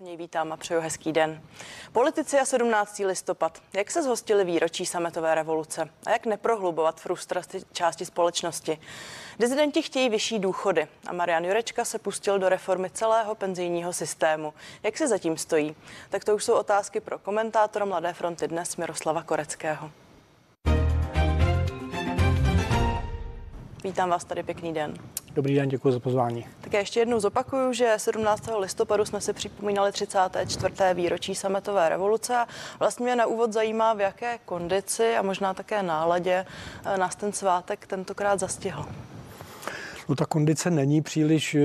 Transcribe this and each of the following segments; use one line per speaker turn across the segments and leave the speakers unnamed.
vás něj vítám a přeju hezký den. Politici a 17. listopad. Jak se zhostili výročí sametové revoluce a jak neprohlubovat frustraci části společnosti? Dizidenti chtějí vyšší důchody a Marian Jurečka se pustil do reformy celého penzijního systému. Jak se zatím stojí? Tak to už jsou otázky pro komentátora Mladé fronty dnes Miroslava Koreckého. Vítám vás tady, pěkný den.
Dobrý den, děkuji za pozvání.
Tak já ještě jednou zopakuju, že 17. listopadu jsme si připomínali 34. výročí sametové revoluce vlastně mě na úvod zajímá, v jaké kondici a možná také náladě eh, nás ten svátek tentokrát zastihl.
No ta kondice není příliš eh,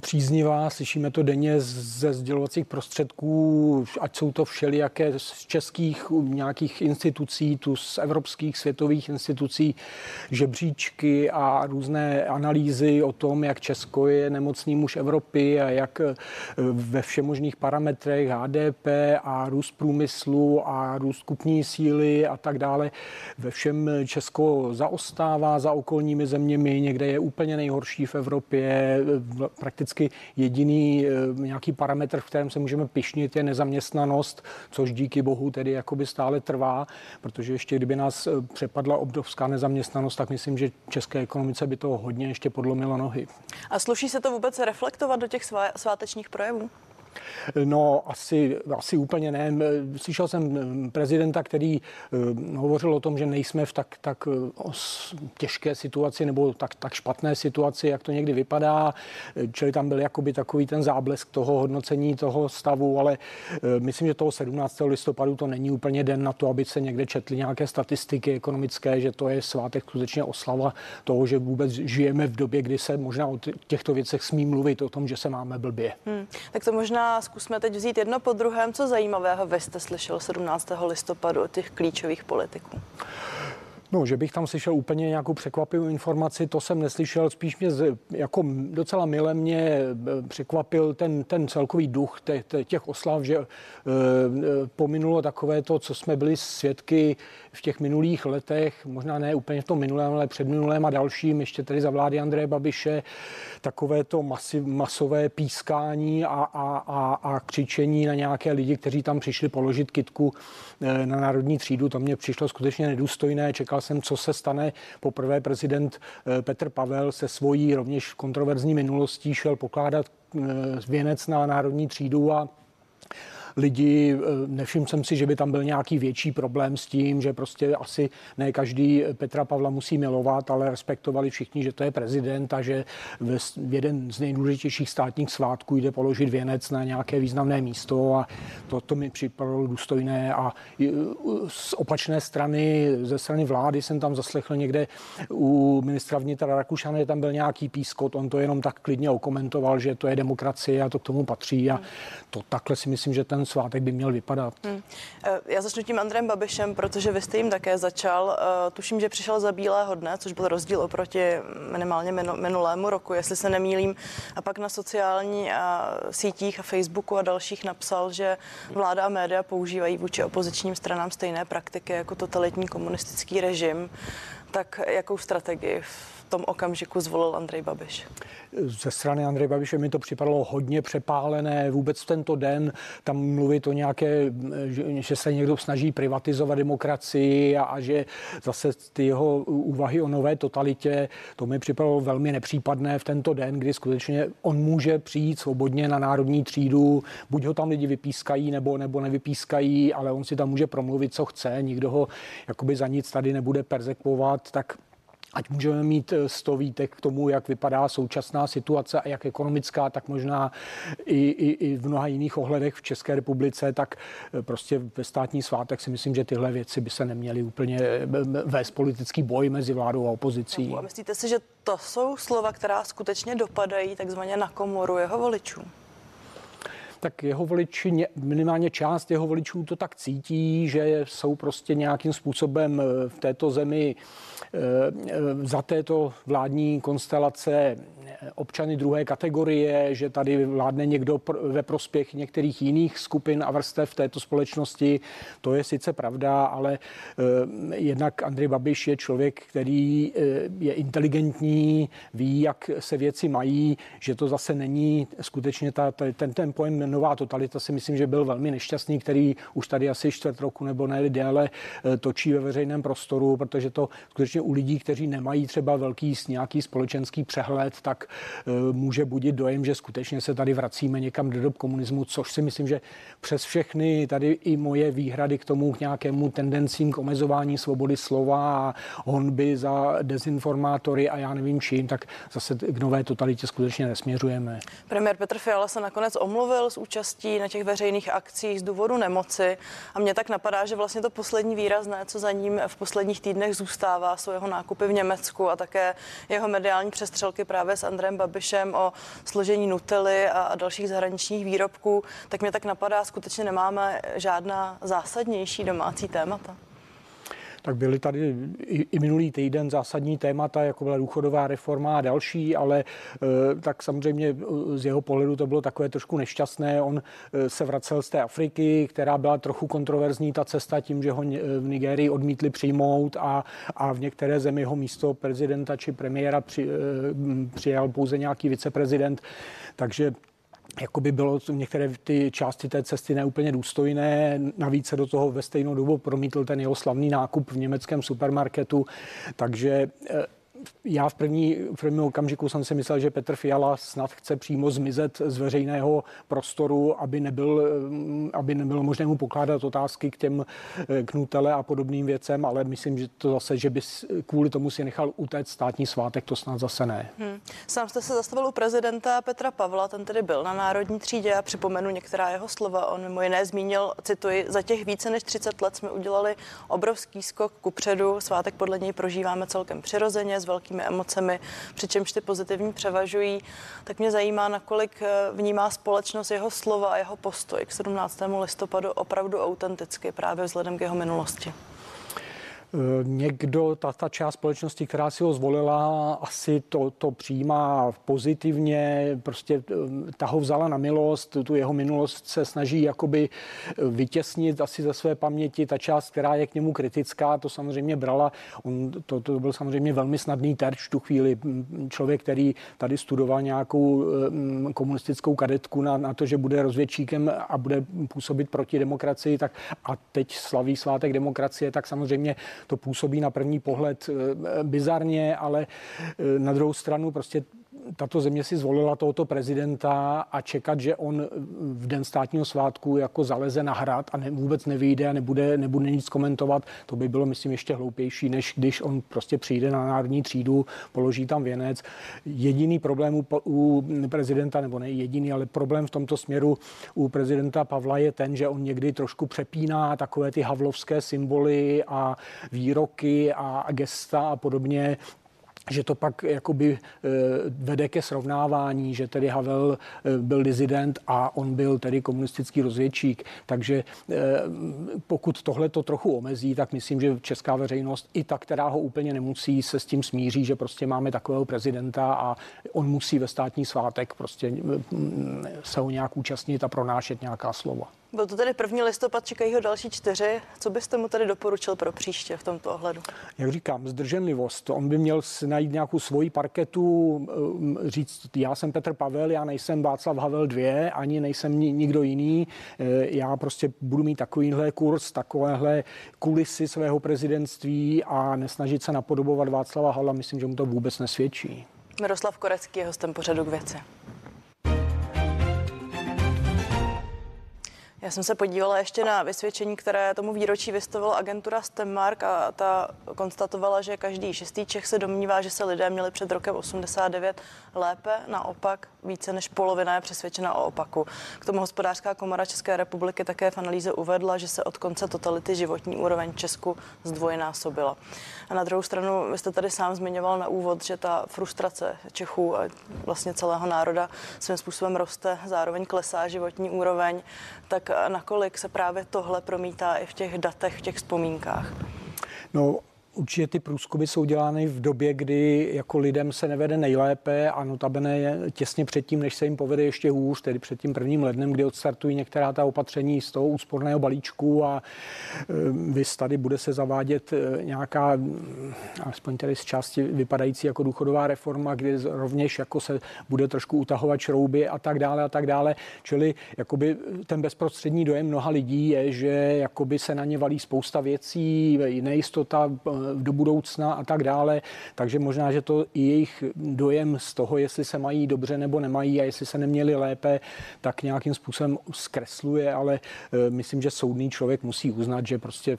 příznivá, slyšíme to denně ze sdělovacích prostředků, ať jsou to všelijaké z českých nějakých institucí, tu z evropských světových institucí, žebříčky a různé analýzy o tom, jak Česko je nemocný muž Evropy a jak eh, ve všemožných parametrech HDP a růst průmyslu a růst kupní síly a tak dále. Ve všem Česko zaostává za okolními zeměmi, někde je úplně nejhorší v Evropě. Prakticky jediný eh, nějaký parametr, v kterém se můžeme pišnit, je nezaměstnanost, což díky bohu tedy jakoby stále trvá, protože ještě kdyby nás eh, přepadla obrovská nezaměstnanost, tak myslím, že české ekonomice by to hodně ještě podlomilo nohy.
A sluší se to vůbec reflektovat do těch svátečních projevů?
No, asi, asi úplně ne. Slyšel jsem prezidenta, který eh, hovořil o tom, že nejsme v tak, tak eh, těžké situaci nebo tak, tak špatné situaci, jak to někdy vypadá. Čili tam byl jakoby takový ten záblesk toho hodnocení toho stavu, ale eh, myslím, že toho 17. listopadu to není úplně den na to, aby se někde četly nějaké statistiky ekonomické, že to je svátek skutečně oslava toho, že vůbec žijeme v době, kdy se možná o těchto věcech smí mluvit, o tom, že se máme blbě. Hmm.
Tak to možná zkusme teď vzít jedno po druhém. Co zajímavého vy jste slyšel 17. listopadu od těch klíčových politiků?
No, že bych tam slyšel úplně nějakou překvapivou informaci, to jsem neslyšel. Spíš mě z, jako docela mile mě eh, překvapil ten, ten celkový duch těch, těch oslav, že e, pominulo takové to, co jsme byli svědky v těch minulých letech, možná ne úplně v tom minulém, ale předminulém a dalším, ještě tedy za vlády Andreje Babiše, takové to masiv, masové pískání a, a, a, a křičení na nějaké lidi, kteří tam přišli položit kitku na národní třídu. To mě přišlo skutečně nedůstojné. Čekal jsem, co se stane. Poprvé prezident eh, Petr Pavel se svojí rovněž kontroverzní minulostí šel pokládat eh, věnec na národní třídu a lidi, eh, nevšiml jsem si, že by tam byl nějaký větší problém s tím, že prostě asi ne každý Petra Pavla musí milovat, ale respektovali všichni, že to je prezident a že v jeden z nejdůležitějších státních svátků jde položit věnec na nějaké významné místo a to, to mi připadalo důstojné a z opačné strany, ze strany vlády jsem tam zaslechl někde u ministra vnitra Rakušana, tam byl nějaký pískot, on to jenom tak klidně okomentoval, že to je demokracie a to k tomu patří a to takhle si myslím, že ten ten svátek by měl vypadat. Hmm.
Já začnu tím Andrem Babišem, protože vy jste jim také začal. Eh, tuším, že přišel za bílého dne, což byl rozdíl oproti minimálně minulému roku, jestli se nemýlím. A pak na sociální sítích a Facebooku a dalších napsal, že vláda a média používají vůči opozičním stranám stejné praktiky jako totalitní komunistický režim. Tak jakou strategii tom okamžiku zvolil Andrej Babiš?
Ze strany Andrej Babiše mi to připadalo hodně přepálené. Vůbec tento den tam mluvit o nějaké, že se někdo snaží privatizovat demokracii a, a že zase ty jeho úvahy o nové totalitě, to mi připadalo velmi nepřípadné v tento den, kdy skutečně on může přijít svobodně na národní třídu, buď ho tam lidi vypískají nebo, nebo nevypískají, ale on si tam může promluvit, co chce, nikdo ho jakoby za nic tady nebude perzekvovat, tak ať můžeme mít 100 eh, výtek k tomu, jak vypadá současná situace a jak ekonomická, tak možná i, i, i v mnoha jiných ohledech v České republice, tak eh, prostě ve státní svátek si myslím, že tyhle věci by se neměly úplně eh, vést politický boj mezi vládou a opozicí.
A myslíte si, že to jsou slova, která skutečně dopadají takzvaně na komoru jeho voličů?
Tak jeho voliči, minimálně část jeho voličů to tak cítí, že jsou prostě nějakým způsobem v této zemi za této vládní konstelace občany druhé kategorie, že tady vládne někdo ve prospěch některých jiných skupin a vrstev této společnosti. To je sice pravda, ale eh, jednak Andrej Babiš je člověk, který eh, je inteligentní, ví, jak se věci mají, že to zase není skutečně ta, ten, ten pojem nová totalita si myslím, že byl velmi nešťastný, který už tady asi čtvrt roku nebo ne déle točí ve veřejném prostoru, protože to skutečně u lidí, kteří nemají třeba velký nějaký společenský přehled, tak může budit dojem, že skutečně se tady vracíme někam do dob komunismu, což si myslím, že přes všechny tady i moje výhrady k tomu k nějakému tendencím k omezování svobody slova a honby za dezinformátory a já nevím čím, tak zase k nové totalitě skutečně nesměřujeme.
Premiér Petr Fiala se nakonec omluvil s účastí na těch veřejných akcích z důvodu nemoci. A mě tak napadá, že vlastně to poslední výrazné, co za ním v posledních týdnech zůstává, jsou jeho nákupy v Německu a také jeho mediální přestřelky právě s Andrem Babišem o složení Nutely a dalších zahraničních výrobků, tak mě tak napadá, skutečně nemáme žádná zásadnější domácí témata
tak byly tady i, i minulý týden zásadní témata, jako byla důchodová reforma a další, ale e, tak samozřejmě e, z jeho pohledu to bylo takové trošku nešťastné. On e, se vracel z té Afriky, která byla trochu kontroverzní ta cesta tím, že ho v Nigérii odmítli přijmout a, a v některé zemi ho místo prezidenta či premiéra při, přijal pouze nějaký viceprezident. Takže jako by bylo některé ty části té cesty neúplně důstojné. Navíc se do toho ve stejnou dobu promítl ten jeho slavný nákup v německém supermarketu. Takže eh, já v první, v prvním okamžiku jsem si myslel, že Petr Fiala snad chce přímo zmizet z veřejného prostoru, aby, nebyl, mm, aby nebylo možné mu pokládat otázky k těm eh, knutele a podobným věcem, ale myslím, že to zase, že by kvůli tomu si nechal utéct státní svátek, to snad zase ne. Hmm.
Sám jste se zastavil u prezidenta Petra Pavla, ten tedy byl na Národní třídě a připomenu některá jeho slova. On mimo jiné zmínil, cituji, za těch více než 30 let jsme udělali obrovský skok kupředu. Svátek podle něj prožíváme celkem přirozeně, s velkými emocemi, přičemž ty pozitivní převažují, tak mě zajímá, nakolik eh, vnímá společnost jeho slova a jeho postoj k 17. listopadu opravdu autenticky právě vzhledem k jeho minulosti.
Eh, někdo, ta, ta část společnosti, která si ho zvolila, asi to, to přijímá pozitivně, prostě eh, ta ho vzala na milost, tu jeho minulost se snaží jakoby eh, vytěsnit asi ze své paměti. Ta část, která je k němu kritická, to samozřejmě brala. On, to, to byl samozřejmě velmi snadný terč tu chvíli. Člověk, který tady studoval nějakou komunistickou kadetku na, na to, že bude rozvědčíkem a bude působit proti demokracii, tak a teď slaví svátek demokracie, tak samozřejmě to působí na první pohled eh, bizarně, ale eh, na druhou stranu prostě tato země si zvolila tohoto prezidenta a čekat, že on v den státního svátku jako zaleze na hrad a ne, vůbec nevyjde a nebude, nebude nic komentovat, to by bylo, myslím, ještě hloupější, než když on prostě přijde na národní třídu, položí tam věnec. Jediný problém u, u prezidenta, nebo ne jediný, ale problém v tomto směru u prezidenta Pavla je ten, že on někdy trošku přepíná takové ty havlovské symboly a výroky a gesta a podobně že to pak jakoby eh, vede ke srovnávání, že tedy Havel eh, byl dizident a on byl tedy komunistický rozvědčík. Takže eh, pokud tohle to trochu omezí, tak myslím, že česká veřejnost, i ta, která ho úplně nemusí, se s tím smíří, že prostě máme takového prezidenta a on musí ve státní svátek prostě se ho nějak účastnit a pronášet nějaká slova.
Byl to tedy první listopad, čekají ho další čtyři. Co byste mu tedy doporučil pro příště v tomto ohledu?
Jak říkám, zdrženlivost. On by měl najít nějakou svoji parketu, um, říct, já jsem Petr Pavel, já nejsem Václav Havel 2, ani nejsem nikdo jiný. Eh, já prostě budu mít takovýhle kurz, takovéhle kulisy svého prezidentství a nesnažit se napodobovat Václava Havla. Myslím, že mu to vůbec nesvědčí.
Miroslav Korecký je hostem pořadu k věci. Já jsem se podívala ještě na vysvědčení, které tomu výročí vystavila agentura Stemmark a ta konstatovala, že každý šestý Čech se domnívá, že se lidé měli před rokem 89 lépe, naopak více než polovina je přesvědčena o opaku. K tomu hospodářská komora České republiky také v analýze uvedla, že se od konce totality životní úroveň Česku zdvojnásobila. A na druhou stranu, vy jste tady sám zmiňoval na úvod, že ta frustrace Čechů a vlastně celého národa svým způsobem roste, zároveň klesá životní úroveň, tak nakolik se právě tohle promítá i v těch datech, v těch vzpomínkách?
No, Určitě ty průzkumy jsou dělány v době, kdy jako lidem se nevede nejlépe a notabene je těsně předtím, než se jim povede ještě hůř, tedy před tím prvním lednem, kdy odstartují některá ta opatření z toho úsporného balíčku a e, vy tady bude se zavádět e, nějaká, alespoň tedy z části vypadající jako důchodová reforma, kdy rovněž jako se bude trošku utahovat šrouby a tak dále a tak dále. Čili jakoby ten bezprostřední dojem mnoha lidí je, že jakoby se na ně valí spousta věcí, nejistota do budoucna a tak dále. Takže možná, že to i jejich dojem z toho, jestli se mají dobře nebo nemají a jestli se neměli lépe, tak nějakým způsobem zkresluje, ale e, myslím, že soudný člověk musí uznat, že prostě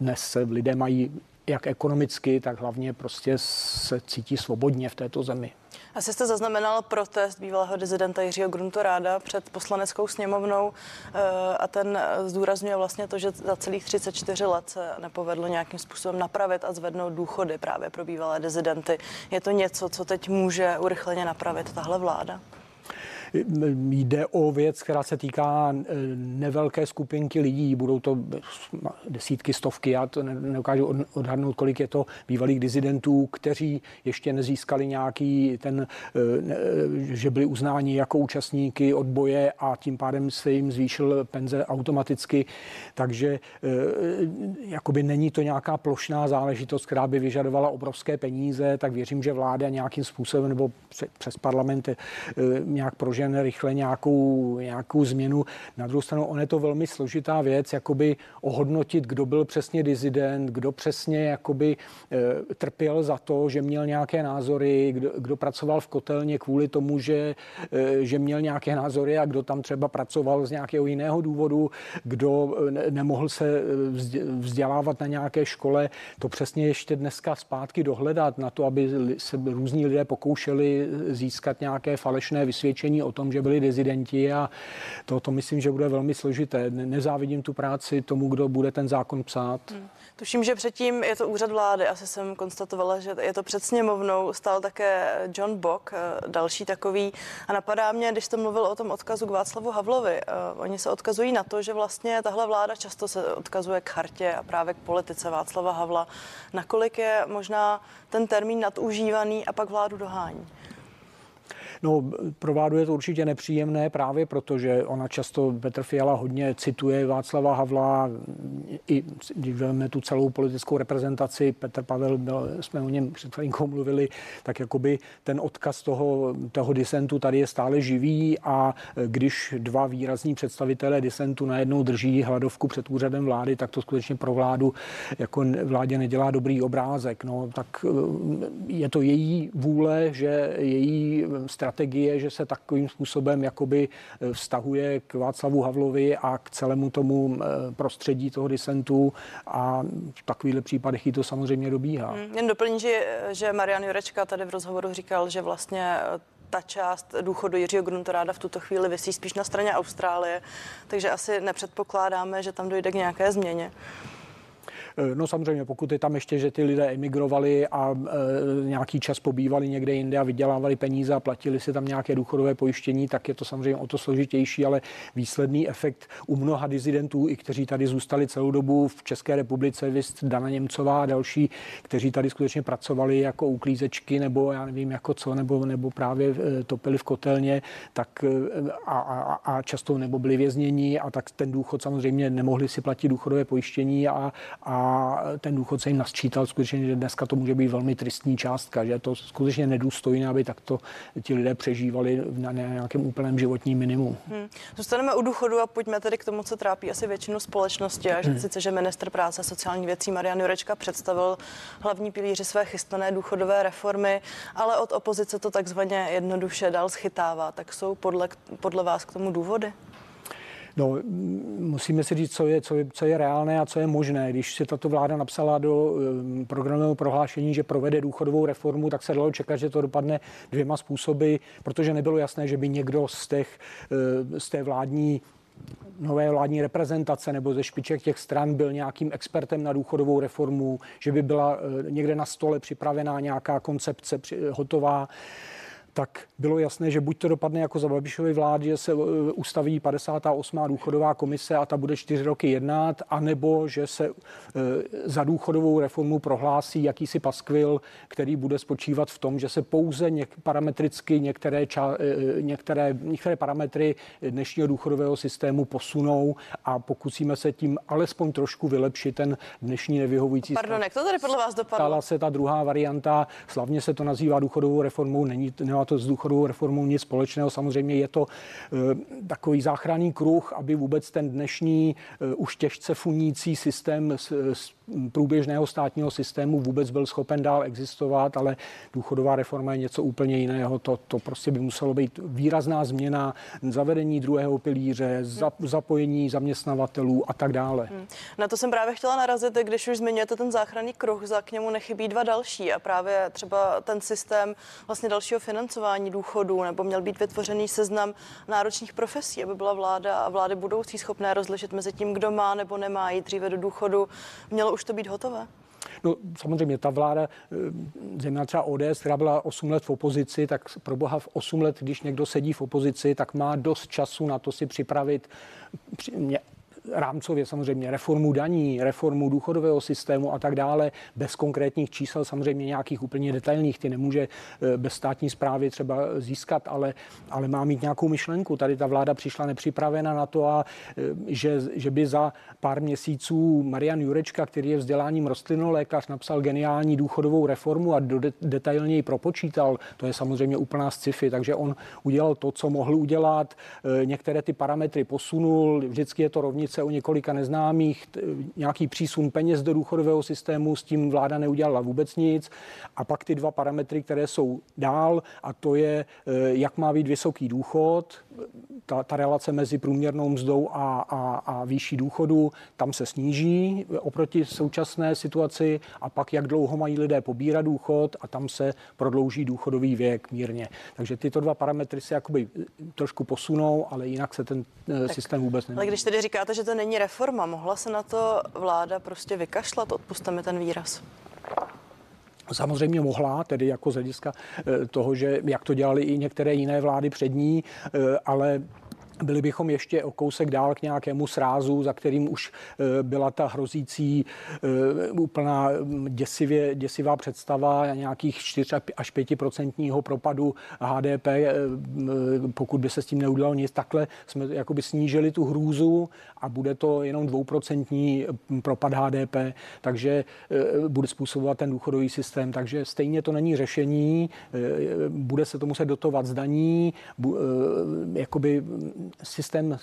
dnes se lidé mají jak ekonomicky, tak hlavně prostě se cítí svobodně v této zemi.
Asi jste zaznamenal protest bývalého dizidenta Jiřího Gruntoráda před poslaneckou sněmovnou eh, a ten zdůrazňuje vlastně to, že za celých 34 let se nepovedlo nějakým způsobem napravit a zvednout důchody právě pro bývalé dizidenty. Je to něco, co teď může urychleně napravit tahle vláda?
Jde o věc, která se týká eh, nevelké skupinky lidí, budou to desítky, stovky, já to nedokážu odhadnout, kolik je to bývalých dizidentů, kteří ještě nezískali nějaký ten, eh, že byli uznáni jako účastníky odboje a tím pádem se jim zvýšil penze automaticky, takže eh, jakoby není to nějaká plošná záležitost, která by vyžadovala obrovské peníze, tak věřím, že vláda nějakým způsobem nebo přes parlament nějak prožije dožen rychle nějakou, nějakou změnu. Na druhou stranu, on je to velmi složitá věc, jakoby ohodnotit, kdo byl přesně dizident, kdo přesně jakoby e, trpěl za to, že měl nějaké názory, kdo, kdo pracoval v kotelně kvůli tomu, že, e, že měl nějaké názory a kdo tam třeba pracoval z nějakého jiného důvodu, kdo ne, nemohl se vzdělávat na nějaké škole. To přesně ještě dneska zpátky dohledat na to, aby se různí lidé pokoušeli získat nějaké falešné vysvědčení o tom, že byli dezidenti a to, to myslím, že bude velmi složité. Nezávidím tu práci tomu, kdo bude ten zákon psát. Hmm.
Tuším, že předtím je to úřad vlády, asi jsem konstatovala, že je to před sněmovnou, stál také John Bock, eh, další takový. A napadá mě, když jste mluvil o tom odkazu k Václavu Havlovi, uh, oni se odkazují na to, že vlastně tahle vláda často se odkazuje k chartě a právě k politice Václava Havla. Nakolik je možná ten termín nadužívaný a pak vládu dohání?
No, pro vládu je to určitě nepříjemné právě protože ona často, Petr Fiala hodně cituje Václava Havla, i když vezmeme tu celou politickou reprezentaci, Petr Pavel, byl, jsme o něm před chvilinkou mluvili, tak jakoby ten odkaz toho, toho disentu tady je stále živý a když dva výrazní představitelé disentu najednou drží hladovku před úřadem vlády, tak to skutečně pro vládu jako vládě nedělá dobrý obrázek. No, tak je to její vůle, že její strategie strategie, že se takovým způsobem jakoby eh, vztahuje k Václavu Havlovi a k celému tomu eh, prostředí toho disentu a v takovýchto případech jí to samozřejmě dobíhá. Hmm,
jen doplním, že, že Marian Jurečka tady v rozhovoru říkal, že vlastně eh, ta část důchodu Jiřího Gruntoráda v tuto chvíli vysí spíš na straně Austrálie, takže asi nepředpokládáme, že tam dojde k nějaké změně.
Eh, no samozřejmě, pokud je tam ještě, že ty lidé emigrovali a e, nějaký čas pobývali někde jinde a vydělávali peníze a platili si tam nějaké důchodové pojištění, tak je to samozřejmě o to složitější, ale výsledný efekt u mnoha dizidentů, i kteří tady zůstali celou dobu v České republice, vist Dana Němcová a další, kteří tady skutečně pracovali jako uklízečky nebo já nevím jako co, nebo, nebo právě e, topili v kotelně, tak a, a, a často nebo byli vězněni a tak ten důchod samozřejmě nemohli si platit důchodové pojištění a, a ten důchod se jim nasčítal skutečně, že dneska to může být velmi tristní částka, že je to skutečně nedůstojné, aby takto ti lidé přežívali na nějakém úplném životním minimu. Hmm.
Zůstaneme u důchodu a pojďme tedy k tomu, co trápí asi většinu společnosti. A že hmm. sice, že minister práce a sociální věcí Marian Jurečka představil hlavní pilíři své chystané důchodové reformy, ale od opozice to takzvaně jednoduše dal schytává. Tak jsou podle, podle vás k tomu důvody?
No, musíme si říct, co je, co, je, co je reálné a co je možné. Když si tato vláda napsala do um, programového prohlášení, že provede důchodovou reformu, tak se dalo čekat, že to dopadne dvěma způsoby, protože nebylo jasné, že by někdo z, těch, uh, z té vládní nové vládní reprezentace nebo ze špiček těch stran byl nějakým expertem na důchodovou reformu, že by byla uh, někde na stole připravená nějaká koncepce hotová. Tak bylo jasné, že buď to dopadne jako za Babišovy vlády, že se eh, ustaví 58. důchodová komise a ta bude čtyři roky jednat, anebo že se eh, za důchodovou reformu prohlásí jakýsi paskvil, který bude spočívat v tom, že se pouze něk, parametricky některé, ča, eh, některé, některé parametry dnešního důchodového systému posunou a pokusíme se tím alespoň trošku vylepšit ten dnešní nevyhovující
Pardon, jak to tady podle vás dopadlo?
Stala se ta druhá varianta, slavně se to nazývá důchodovou reformou, není, nemá to s důchodovou reformou nic společného. Samozřejmě je to e, takový záchranný kruh, aby vůbec ten dnešní e, už těžce funící systém s průběžného státního systému vůbec byl schopen dál existovat, ale důchodová reforma je něco úplně jiného. To, to prostě by muselo být výrazná změna, zavedení druhého pilíře, za, zapojení zaměstnavatelů a tak dále. Hmm.
Na to jsem právě chtěla narazit, když už zmiňujete ten záchranný kruh, za k němu nechybí dva další a právě třeba ten systém vlastně dalšího financování důchodů, nebo měl být vytvořený seznam náročných profesí, aby byla vláda a vlády budoucí schopné rozlišit mezi tím, kdo má nebo nemá jít dříve do důchodu. Mělo už to být hotové?
No samozřejmě ta vláda, eh, zejména třeba ODS, která byla 8 let v opozici, tak pro boha v 8 let, když někdo sedí v opozici, tak má dost času na to si připravit rámcově samozřejmě reformu daní, reformu důchodového systému a tak dále, bez konkrétních čísel, samozřejmě nějakých úplně detailních, ty nemůže eh, bez státní zprávy třeba získat, ale, ale má mít nějakou myšlenku. Tady ta vláda přišla nepřipravena na to, a, eh, že, že by za pár měsíců Marian Jurečka, který je vzděláním rostlinolékař, napsal geniální důchodovou reformu a do de- detailněji propočítal. To je samozřejmě úplná sci-fi, takže on udělal to, co mohl udělat. Eh, některé ty parametry posunul, vždycky je to rovnice se o několika neznámých, nějaký přísun peněz do důchodového systému, s tím vláda neudělala vůbec nic. A pak ty dva parametry, které jsou dál, a to je, eh, jak má být vysoký důchod, ta, ta relace mezi průměrnou mzdou a, a, a výší důchodu, tam se sníží oproti současné situaci a pak jak dlouho mají lidé pobírat důchod a tam se prodlouží důchodový věk mírně. Takže tyto dva parametry se jakoby trošku posunou, ale jinak se ten eh, tak, systém vůbec nemění.
Ale když tedy říkáte, že to není reforma, mohla se na to vláda prostě vykašlat, odpuste ten výraz.
Samozřejmě mohla, tedy jako z hlediska eh, toho, že jak to dělali i některé jiné vlády před ní, eh, ale byli bychom ještě o kousek dál k nějakému srázu, za kterým už eh, byla ta hrozící eh, úplná mm, děsivě, děsivá představa nějakých 4 až 5 procentního propadu HDP, eh, pokud by se s tím neudělalo nic, takhle jsme jakoby snížili tu hrůzu a bude to jenom dvouprocentní propad HDP, takže bude způsobovat ten důchodový systém. Takže stejně to není řešení, bude se to muset dotovat zdaní, jakoby systém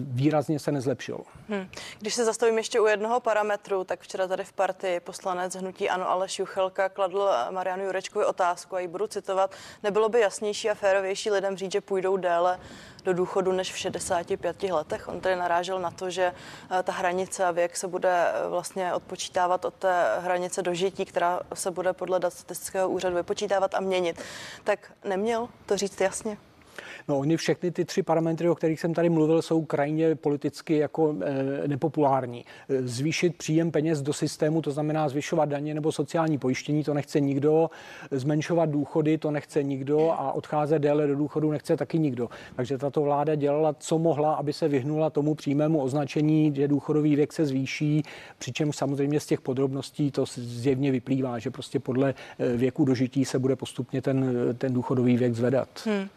výrazně se nezlepšil. Hmm.
Když se zastavím ještě u jednoho parametru, tak včera tady v partii poslanec hnutí Ano Aleš Juchelka kladl Marianu Jurečkovi otázku a ji budu citovat. Nebylo by jasnější a férovější lidem říct, že půjdou déle do důchodu než v 65 letech. On tady narážel na to, že eh, ta hranice a věk se bude eh, vlastně odpočítávat od té hranice dožití, která se bude podle statistického úřadu vypočítávat a měnit. Tak neměl to říct jasně?
No, oni všechny ty tři parametry, o kterých jsem tady mluvil, jsou krajně politicky jako e, nepopulární. Eh, zvýšit příjem peněz do systému, to znamená zvyšovat daně nebo sociální pojištění, to nechce nikdo. Zmenšovat důchody, to nechce nikdo a odcházet déle do důchodu nechce taky nikdo. Takže tato vláda dělala, co mohla, aby se vyhnula tomu přímému označení, že důchodový věk se zvýší, přičemž samozřejmě z těch podrobností to zjevně vyplývá, že prostě podle eh, věku dožití se bude postupně ten, ten důchodový věk zvedat. Hmm.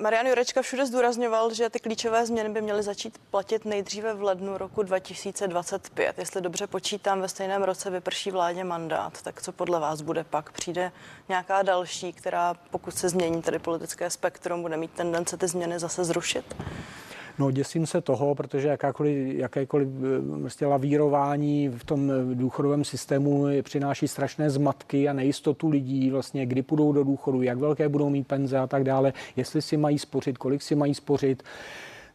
Marian Jurečka všude zdůrazňoval, že ty klíčové změny by měly začít platit nejdříve v lednu roku 2025. Jestli dobře počítám, ve stejném roce vyprší vládě mandát, tak co podle vás bude pak? Přijde nějaká další, která pokud se změní tedy politické spektrum, bude mít tendence ty změny zase zrušit?
No děsím se toho, protože jakákoliv, jakékoliv eh, prostě lavírování v tom eh, důchodovém systému přináší strašné zmatky a nejistotu lidí, vlastně kdy půjdou do důchodu, jak velké budou mít penze a tak dále, jestli si mají spořit, kolik si mají spořit.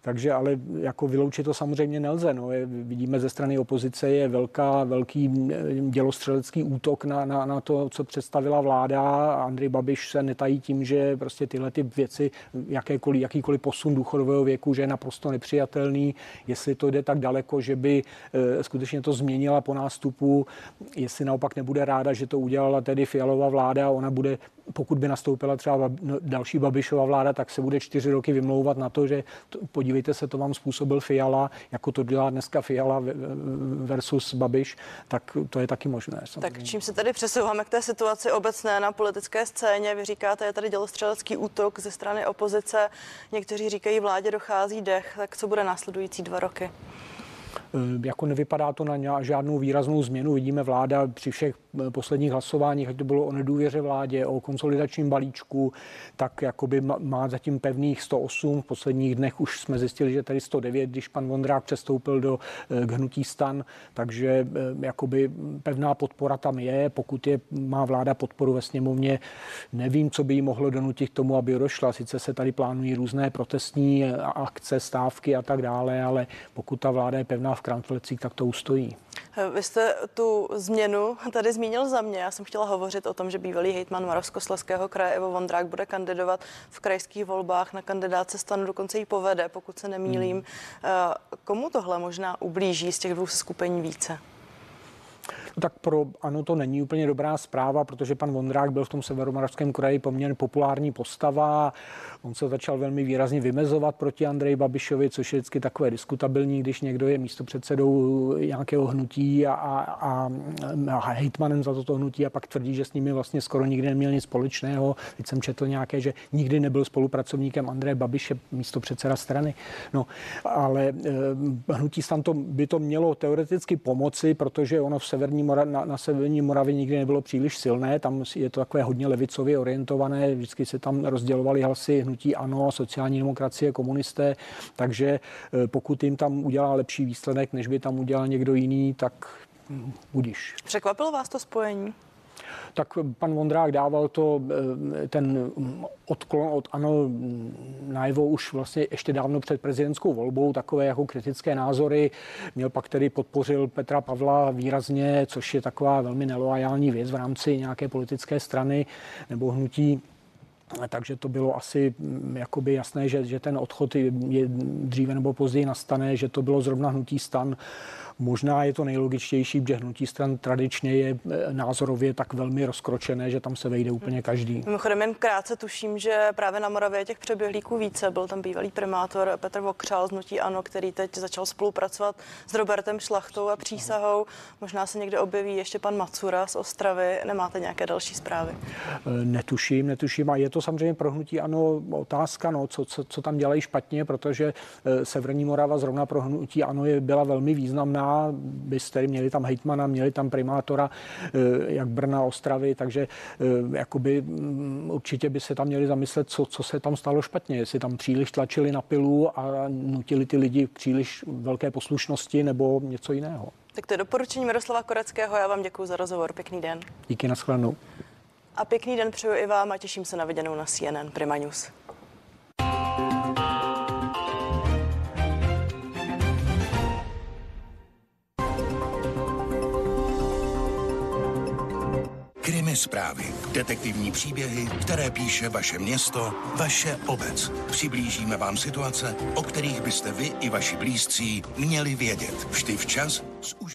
Takže ale jako vyloučit to samozřejmě nelze. No. Je, vidíme ze strany opozice je velká, velký dělostřelecký útok na, na, na to, co představila vláda. Andrej Babiš se netají tím, že prostě tyhle ty věci, jakékoliv, jakýkoliv posun důchodového věku, že je naprosto nepřijatelný. Jestli to jde tak daleko, že by e, skutečně to změnila po nástupu, jestli naopak nebude ráda, že to udělala tedy Fialová vláda, ona bude pokud by nastoupila třeba no, další Babišova vláda, tak se bude čtyři roky vymlouvat na to, že to, podívejte se, to vám způsobil Fiala, jako to dělá dneska Fiala versus Babiš, tak to je taky možné.
Samozřejmě. Tak čím se tady přesouváme k té situaci obecné na politické scéně? Vy říkáte, je tady dělostřelecký útok ze strany opozice, někteří říkají, vládě dochází dech, tak co bude následující dva roky?
Eh, jako nevypadá to na žádnou výraznou změnu. Vidíme vláda při všech eh, posledních hlasováních, ať to bylo o nedůvěře vládě, o konsolidačním balíčku, tak jakoby má zatím pevných 108. V posledních dnech už jsme zjistili, že tady 109, když pan Vondrák přestoupil do eh, hnutí stan, takže jakoby pevná podpora tam je. Pokud je, má vláda podporu ve sněmovně, nevím, co by jí mohlo donutit k tomu, aby došla. Sice se tady plánují různé protestní akce, stávky a tak dále, ale pokud ta vláda je pevná v Kramflecích, tak to ustojí.
Vy jste tu změnu tady zmínil za mě. Já jsem chtěla hovořit o tom, že bývalý hejtman Moravskoslezského kraje Evo Vondrák bude kandidovat v krajských volbách na kandidáce stanu, dokonce ji povede, pokud se nemýlím. Hmm. Komu tohle možná ublíží z těch dvou skupení více?
No tak pro ano to není úplně dobrá zpráva, protože pan Vondrák byl v tom severomoravském kraji poměrně populární postava. On se začal velmi výrazně vymezovat proti Andreji Babišovi, což je vždycky takové diskutabilní, když někdo je místo předsedou nějakého hnutí a, a, a, a hejtmanem za toto hnutí a pak tvrdí, že s nimi vlastně skoro nikdy neměl nic společného. Teď jsem četl nějaké, že nikdy nebyl spolupracovníkem Andreje Babiše, místo předseda strany. No, ale eh, hnutí stan to by to mělo teoreticky pomoci, protože ono v severní Mora, na, na severní Moravě nikdy nebylo příliš silné, tam je to takové hodně levicově orientované, vždycky se tam rozdělovali hlasy hnutí ANO, sociální demokracie, komunisté, takže eh, pokud jim tam udělá lepší výsledek, než by tam udělal někdo jiný, tak hm, budíš.
Překvapilo vás to spojení?
Tak pan Vondrák dával to, eh, ten odklon od ANO najevo už vlastně ještě dávno před prezidentskou volbou, takové jako kritické názory. Měl pak tedy podpořil Petra Pavla výrazně, což je taková velmi neloajální věc v rámci nějaké politické strany nebo hnutí. Takže to bylo asi mm, jakoby jasné, že, že ten odchod je dříve nebo později nastane, že to bylo zrovna hnutí stan Možná je to nejlogičtější, protože hnutí stran tradičně je eh, názorově tak velmi rozkročené, že tam se vejde úplně každý.
Mimochodem jen krátce tuším, že právě na Moravě těch přeběhlíků více. Byl tam bývalý primátor Petr Vokřál z Hnutí Ano, který teď začal spolupracovat s Robertem Šlachtou a přísahou. Možná se někde objeví ještě pan Macura z Ostravy. Nemáte nějaké další zprávy?
Eh, netuším, netuším. A je to samozřejmě pro Hnutí Ano otázka, no, co, co, co tam dělají špatně, protože eh, Severní Morava zrovna pro Hnutí Ano je, byla velmi významná byste měli tam hejtmana, měli tam primátora, eh, jak Brna, Ostravy, takže eh, jakoby mm, určitě by se tam měli zamyslet, co, co se tam stalo špatně, jestli tam příliš tlačili na pilu a nutili ty lidi příliš velké poslušnosti nebo něco jiného.
Tak to je doporučení Miroslava Koreckého. Já vám děkuji za rozhovor. Pěkný den.
Díky, nashledanou.
A pěkný den přeju i vám a těším se na viděnou na CNN Prima News.
Zprávy, detektivní příběhy, které píše vaše město, vaše obec. Přiblížíme vám situace, o kterých byste vy i vaši blízcí měli vědět. Vždy včas s už